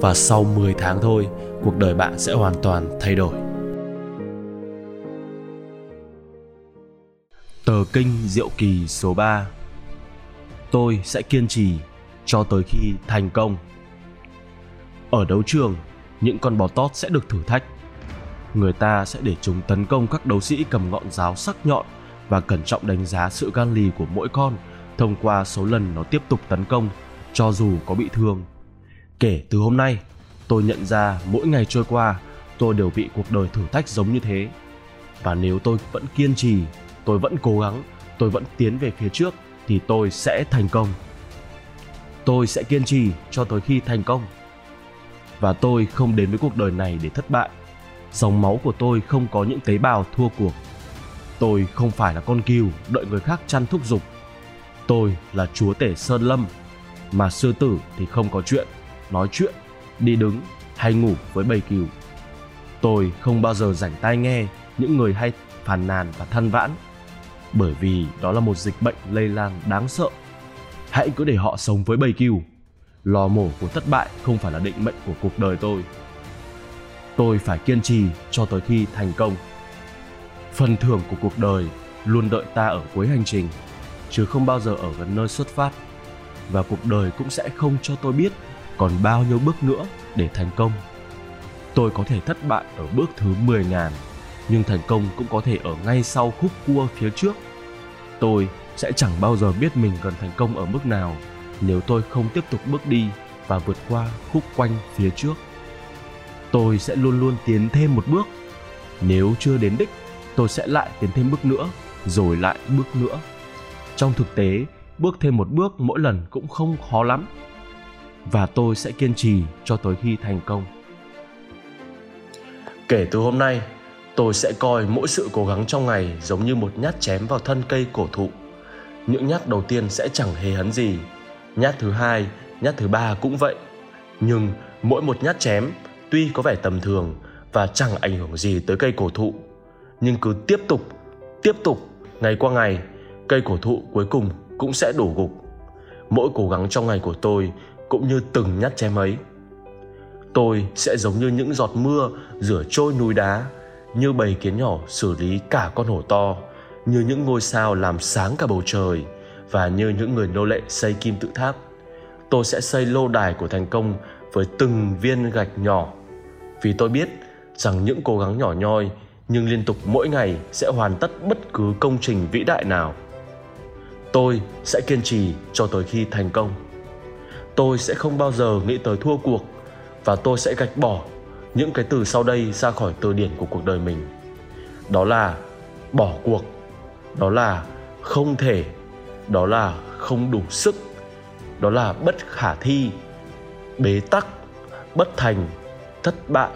Và sau 10 tháng thôi, cuộc đời bạn sẽ hoàn toàn thay đổi. Tờ kinh Diệu Kỳ số 3 Tôi sẽ kiên trì cho tới khi thành công. Ở đấu trường, những con bò tót sẽ được thử thách. Người ta sẽ để chúng tấn công các đấu sĩ cầm ngọn giáo sắc nhọn và cẩn trọng đánh giá sự gan lì của mỗi con thông qua số lần nó tiếp tục tấn công cho dù có bị thương. Kể từ hôm nay, tôi nhận ra mỗi ngày trôi qua tôi đều bị cuộc đời thử thách giống như thế. Và nếu tôi vẫn kiên trì, tôi vẫn cố gắng, tôi vẫn tiến về phía trước thì tôi sẽ thành công. Tôi sẽ kiên trì cho tới khi thành công. Và tôi không đến với cuộc đời này để thất bại. Dòng máu của tôi không có những tế bào thua cuộc. Tôi không phải là con cừu đợi người khác chăn thúc giục. Tôi là chúa tể Sơn Lâm, mà sư tử thì không có chuyện, nói chuyện, đi đứng hay ngủ với bầy cừu. Tôi không bao giờ rảnh tai nghe những người hay phàn nàn và than vãn bởi vì đó là một dịch bệnh lây lan đáng sợ. Hãy cứ để họ sống với bầy cừu. Lò mổ của thất bại không phải là định mệnh của cuộc đời tôi. Tôi phải kiên trì cho tới khi thành công. Phần thưởng của cuộc đời luôn đợi ta ở cuối hành trình, chứ không bao giờ ở gần nơi xuất phát. Và cuộc đời cũng sẽ không cho tôi biết còn bao nhiêu bước nữa để thành công. Tôi có thể thất bại ở bước thứ 10 ngàn, nhưng thành công cũng có thể ở ngay sau khúc cua phía trước. Tôi sẽ chẳng bao giờ biết mình cần thành công ở mức nào nếu tôi không tiếp tục bước đi và vượt qua khúc quanh phía trước. Tôi sẽ luôn luôn tiến thêm một bước. Nếu chưa đến đích, tôi sẽ lại tiến thêm bước nữa, rồi lại bước nữa. Trong thực tế, bước thêm một bước mỗi lần cũng không khó lắm và tôi sẽ kiên trì cho tới khi thành công. Kể từ hôm nay, tôi sẽ coi mỗi sự cố gắng trong ngày giống như một nhát chém vào thân cây cổ thụ. Những nhát đầu tiên sẽ chẳng hề hấn gì. Nhát thứ hai, nhát thứ ba cũng vậy. Nhưng mỗi một nhát chém tuy có vẻ tầm thường và chẳng ảnh hưởng gì tới cây cổ thụ, nhưng cứ tiếp tục tiếp tục, ngày qua ngày, cây cổ thụ cuối cùng cũng sẽ đổ gục. Mỗi cố gắng trong ngày của tôi cũng như từng nhát chém ấy. Tôi sẽ giống như những giọt mưa rửa trôi núi đá, như bầy kiến nhỏ xử lý cả con hổ to, như những ngôi sao làm sáng cả bầu trời, và như những người nô lệ xây kim tự tháp. Tôi sẽ xây lô đài của thành công với từng viên gạch nhỏ. Vì tôi biết rằng những cố gắng nhỏ nhoi, nhưng liên tục mỗi ngày sẽ hoàn tất bất cứ công trình vĩ đại nào. Tôi sẽ kiên trì cho tới khi thành công tôi sẽ không bao giờ nghĩ tới thua cuộc và tôi sẽ gạch bỏ những cái từ sau đây ra khỏi từ điển của cuộc đời mình. Đó là bỏ cuộc, đó là không thể, đó là không đủ sức, đó là bất khả thi, bế tắc, bất thành, thất bại,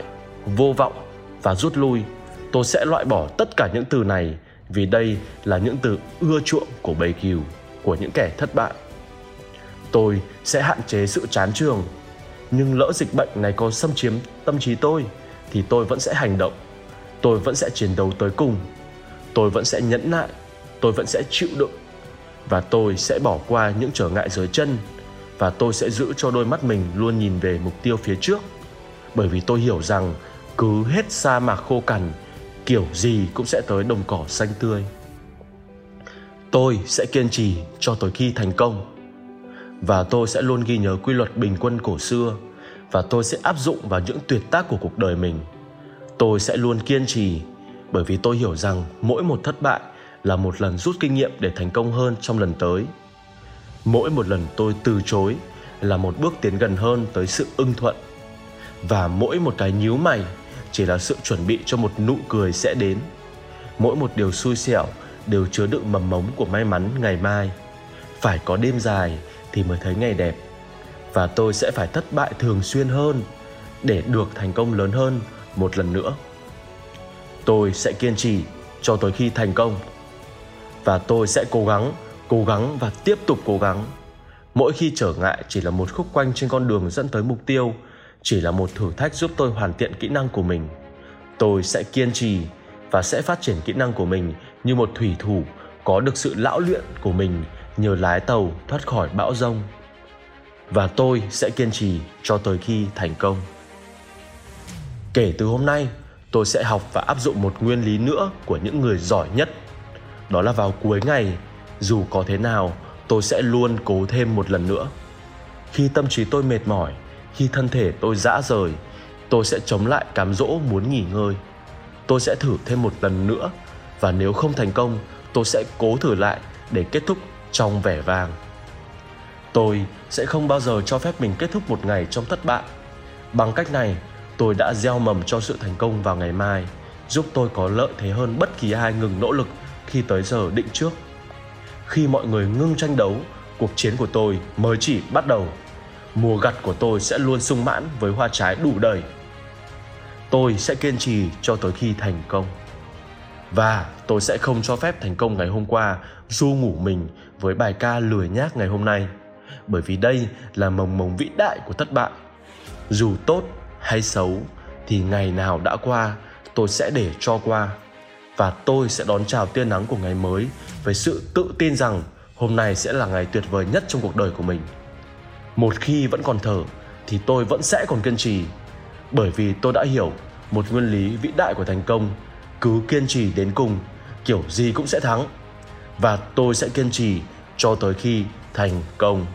vô vọng và rút lui. Tôi sẽ loại bỏ tất cả những từ này vì đây là những từ ưa chuộng của bầy cừu của những kẻ thất bại tôi sẽ hạn chế sự chán trường. Nhưng lỡ dịch bệnh này có xâm chiếm tâm trí tôi, thì tôi vẫn sẽ hành động. Tôi vẫn sẽ chiến đấu tới cùng. Tôi vẫn sẽ nhẫn nại. Tôi vẫn sẽ chịu đựng. Và tôi sẽ bỏ qua những trở ngại dưới chân. Và tôi sẽ giữ cho đôi mắt mình luôn nhìn về mục tiêu phía trước. Bởi vì tôi hiểu rằng cứ hết sa mạc khô cằn, kiểu gì cũng sẽ tới đồng cỏ xanh tươi. Tôi sẽ kiên trì cho tới khi thành công và tôi sẽ luôn ghi nhớ quy luật bình quân cổ xưa. Và tôi sẽ áp dụng vào những tuyệt tác của cuộc đời mình. Tôi sẽ luôn kiên trì, bởi vì tôi hiểu rằng mỗi một thất bại là một lần rút kinh nghiệm để thành công hơn trong lần tới. Mỗi một lần tôi từ chối là một bước tiến gần hơn tới sự ưng thuận. Và mỗi một cái nhíu mày chỉ là sự chuẩn bị cho một nụ cười sẽ đến. Mỗi một điều xui xẻo đều chứa đựng mầm mống của may mắn ngày mai. Phải có đêm dài thì mới thấy ngày đẹp. Và tôi sẽ phải thất bại thường xuyên hơn để được thành công lớn hơn một lần nữa. Tôi sẽ kiên trì cho tới khi thành công. Và tôi sẽ cố gắng cố gắng và tiếp tục cố gắng. Mỗi khi trở ngại chỉ là một khúc quanh trên con đường dẫn tới mục tiêu, chỉ là một thử thách giúp tôi hoàn thiện kỹ năng của mình. Tôi sẽ kiên trì và sẽ phát triển kỹ năng của mình như một thủy thủ có được sự lão luyện của mình nhờ lái tàu thoát khỏi bão rông và tôi sẽ kiên trì cho tới khi thành công. Kể từ hôm nay, tôi sẽ học và áp dụng một nguyên lý nữa của những người giỏi nhất. Đó là vào cuối ngày, dù có thế nào, tôi sẽ luôn cố thêm một lần nữa. Khi tâm trí tôi mệt mỏi, khi thân thể tôi dã rời, tôi sẽ chống lại cám dỗ muốn nghỉ ngơi. Tôi sẽ thử thêm một lần nữa, và nếu không thành công, tôi sẽ cố thử lại để kết thúc trong vẻ vang tôi sẽ không bao giờ cho phép mình kết thúc một ngày trong thất bại. Bằng cách này, tôi đã gieo mầm cho sự thành công vào ngày mai, giúp tôi có lợi thế hơn bất kỳ ai ngừng nỗ lực khi tới giờ định trước. Khi mọi người ngưng tranh đấu, cuộc chiến của tôi mới chỉ bắt đầu. Mùa gặt của tôi sẽ luôn sung mãn với hoa trái đủ đầy. Tôi sẽ kiên trì cho tới khi thành công và tôi sẽ không cho phép thành công ngày hôm qua du ngủ mình với bài ca lười nhác ngày hôm nay, bởi vì đây là mầm mống vĩ đại của thất bại. Dù tốt hay xấu thì ngày nào đã qua, tôi sẽ để cho qua. Và tôi sẽ đón chào tia nắng của ngày mới với sự tự tin rằng hôm nay sẽ là ngày tuyệt vời nhất trong cuộc đời của mình. Một khi vẫn còn thở thì tôi vẫn sẽ còn kiên trì, bởi vì tôi đã hiểu một nguyên lý vĩ đại của thành công cứ kiên trì đến cùng, kiểu gì cũng sẽ thắng. Và tôi sẽ kiên trì cho tới khi thành công.